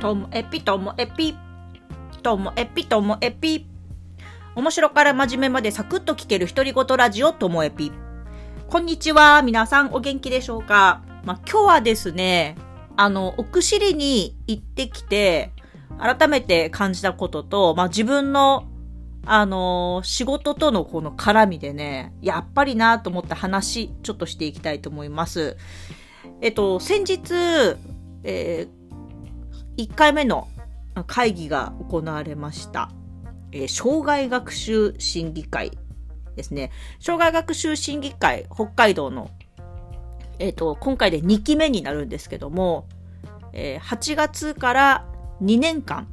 ともえぴともえぴ。ともえぴともえぴ。面白から真面目までサクッと聞ける独り言ラジオともえぴ。こんにちは。皆さんお元気でしょうか？まあ、今日はですね、あの、奥尻に行ってきて、改めて感じたことと、まあ、自分の、あの仕事とのこの絡みでね、やっぱりなと思った話、ちょっとしていきたいと思います。えっと、先日、え1回目の会議が行われました。えー障害学習審議会ですね。障害学習審議会、北海道の、えっ、と、今回で2期目になるんですけども、えー8月から2年間、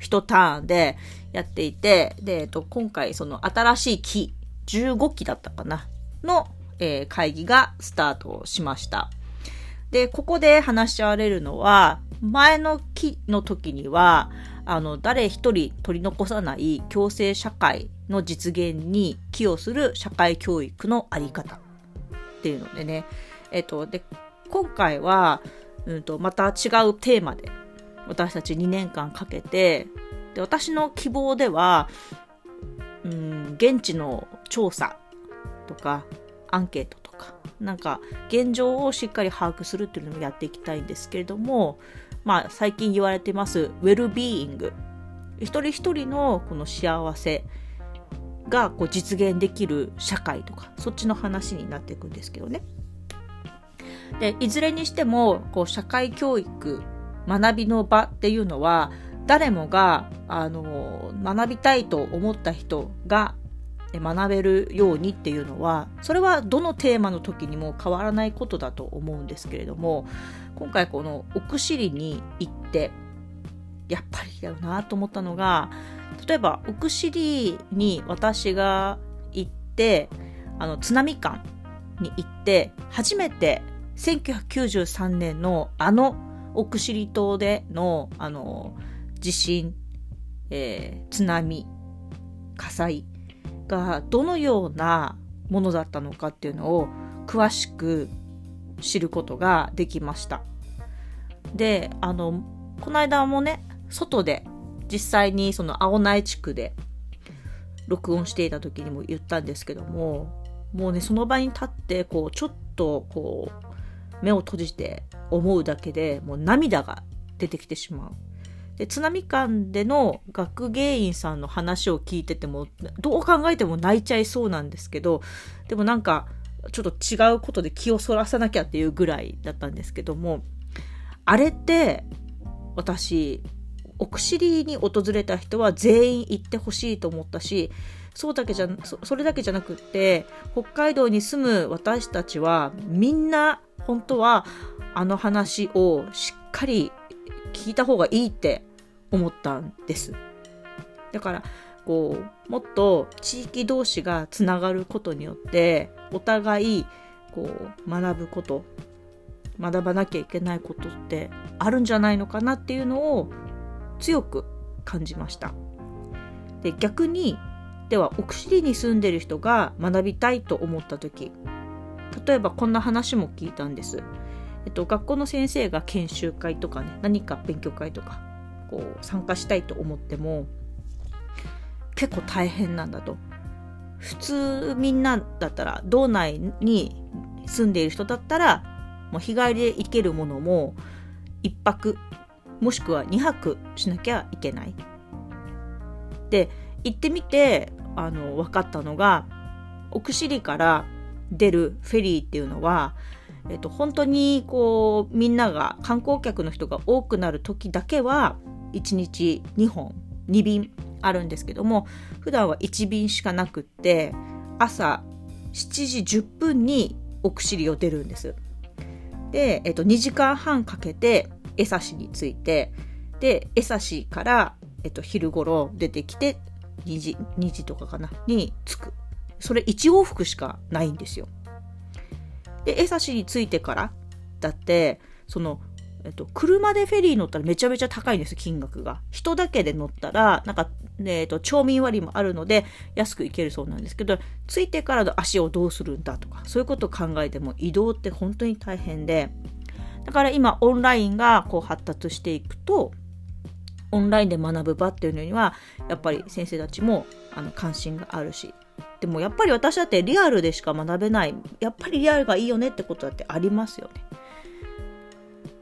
一ターンでやっていて、で、えっと、今回その新しい期、15期だったかな、の、え会議がスタートしました。で、ここで話し合われるのは、前の期の時には、あの、誰一人取り残さない共生社会の実現に寄与する社会教育のあり方っていうのでね、えっと、で、今回は、うんと、また違うテーマで、私たち2年間かけて、で、私の希望では、うん、現地の調査とか、アンケートとか、なんか、現状をしっかり把握するっていうのもやっていきたいんですけれども、まあ、最近言われてます、ウェルビーイング。一人一人のこの幸せがこう実現できる社会とか、そっちの話になっていくんですけどね。で、いずれにしても、こう、社会教育、学びの場っていうのは、誰もが、あの、学びたいと思った人が学べるようにっていうのは、それはどのテーマの時にも変わらないことだと思うんですけれども、今回この奥尻に行って、やっぱりだよなと思ったのが、例えば奥尻に私が行って、あの、津波館に行って、初めて1993年のあの奥尻島での、あの、地震、えー津波、火災がどのようなものだったのかっていうのを詳しく知ることができました。で、あの、この間もね、外で実際にその青苗地区で録音していた時にも言ったんですけども、もうね、その場に立って、こう、ちょっと、こう、目を閉じて思うだけでもう涙が出てきてしまう。で、津波館での学芸員さんの話を聞いてても、どう考えても泣いちゃいそうなんですけど、でもなんか、ちょっと違うことで気をそらさなきゃっていうぐらいだったんですけども、あれって、私、奥尻に訪れた人は全員行ってほしいと思ったし、そうだけじゃ、それだけじゃなくって、北海道に住む私たちは、みんな、本当は、あの話をしっかり聞いた方がいいって思ったんです。だから、こう、もっと地域同士がつながることによって、お互い、こう、学ぶこと、学ばなきゃいけないことってあるんじゃないのかなっていうのを強く感じました。で、逆に、では、奥尻に住んでる人が学びたいと思った時、例えばこんな話も聞いたんです。えっと、学校の先生が研修会とかね、何か勉強会とか、こう、参加したいと思っても、結構大変なんだと。普通みんなだったら、道内に住んでいる人だったら、もう日帰りで行けるものも、一泊、もしくは二泊しなきゃいけない。で、行ってみて、あの、分かったのが、奥尻から出るフェリーっていうのは、えっと、本当にこうみんなが観光客の人が多くなる時だけは1日2本2便あるんですけども普段は1便しかなくって朝7時10分に奥尻を出るんです。で、えっと、2時間半かけて江差に着いてで江差から、えっと、昼頃出てきて2時 ,2 時とかかなに着くそれ1往復しかないんですよ。で、江差に着いてから、だって、その、えっと、車でフェリー乗ったらめちゃめちゃ高いんです、金額が。人だけで乗ったら、なんか、ねえっと、町民割もあるので、安く行けるそうなんですけど、着いてからの足をどうするんだとか、そういうことを考えても移動って本当に大変で、だから今オンラインがこう発達していくと、オンラインで学ぶ場っていうのには、やっぱり先生たちもあの関心があるし、でもやっぱり私だってリアルでしか学べない、やっぱりリアルがいいよねってことだってありますよね。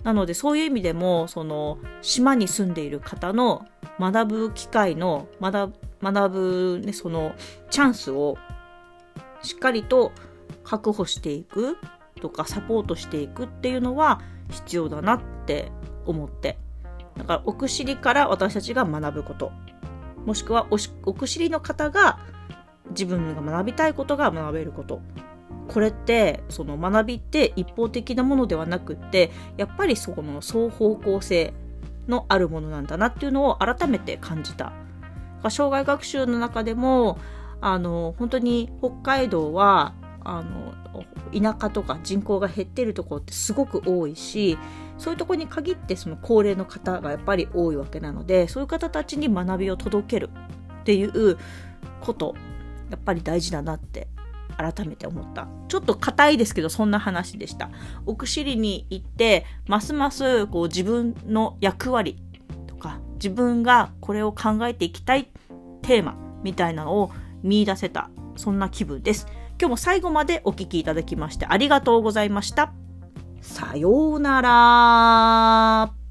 なのでそういう意味でも、その島に住んでいる方の学ぶ機会の、学ぶ、ね、そのチャンスをしっかりと確保していくとかサポートしていくっていうのは必要だなって思って。だから奥尻から私たちが学ぶこと。もしくは奥尻の方が自分が学びたいことが学べること。これってその学びって一方的なものではなくってやっぱりその双方向性のあるものなんだなっていうのを改めて感じた。障害学習の中でもあの本当に北海道はあの田舎とか人口が減ってるところってすごく多いしそういうところに限ってその高齢の方がやっぱり多いわけなのでそういう方たちに学びを届けるっていうことやっぱり大事だなって改めて思ったちょっと硬いですけどそんな話でした奥尻に行ってますますこう自分の役割とか自分がこれを考えていきたいテーマみたいなのを見出せたそんな気分です今日も最後までお聴きいただきましてありがとうございました。さようなら。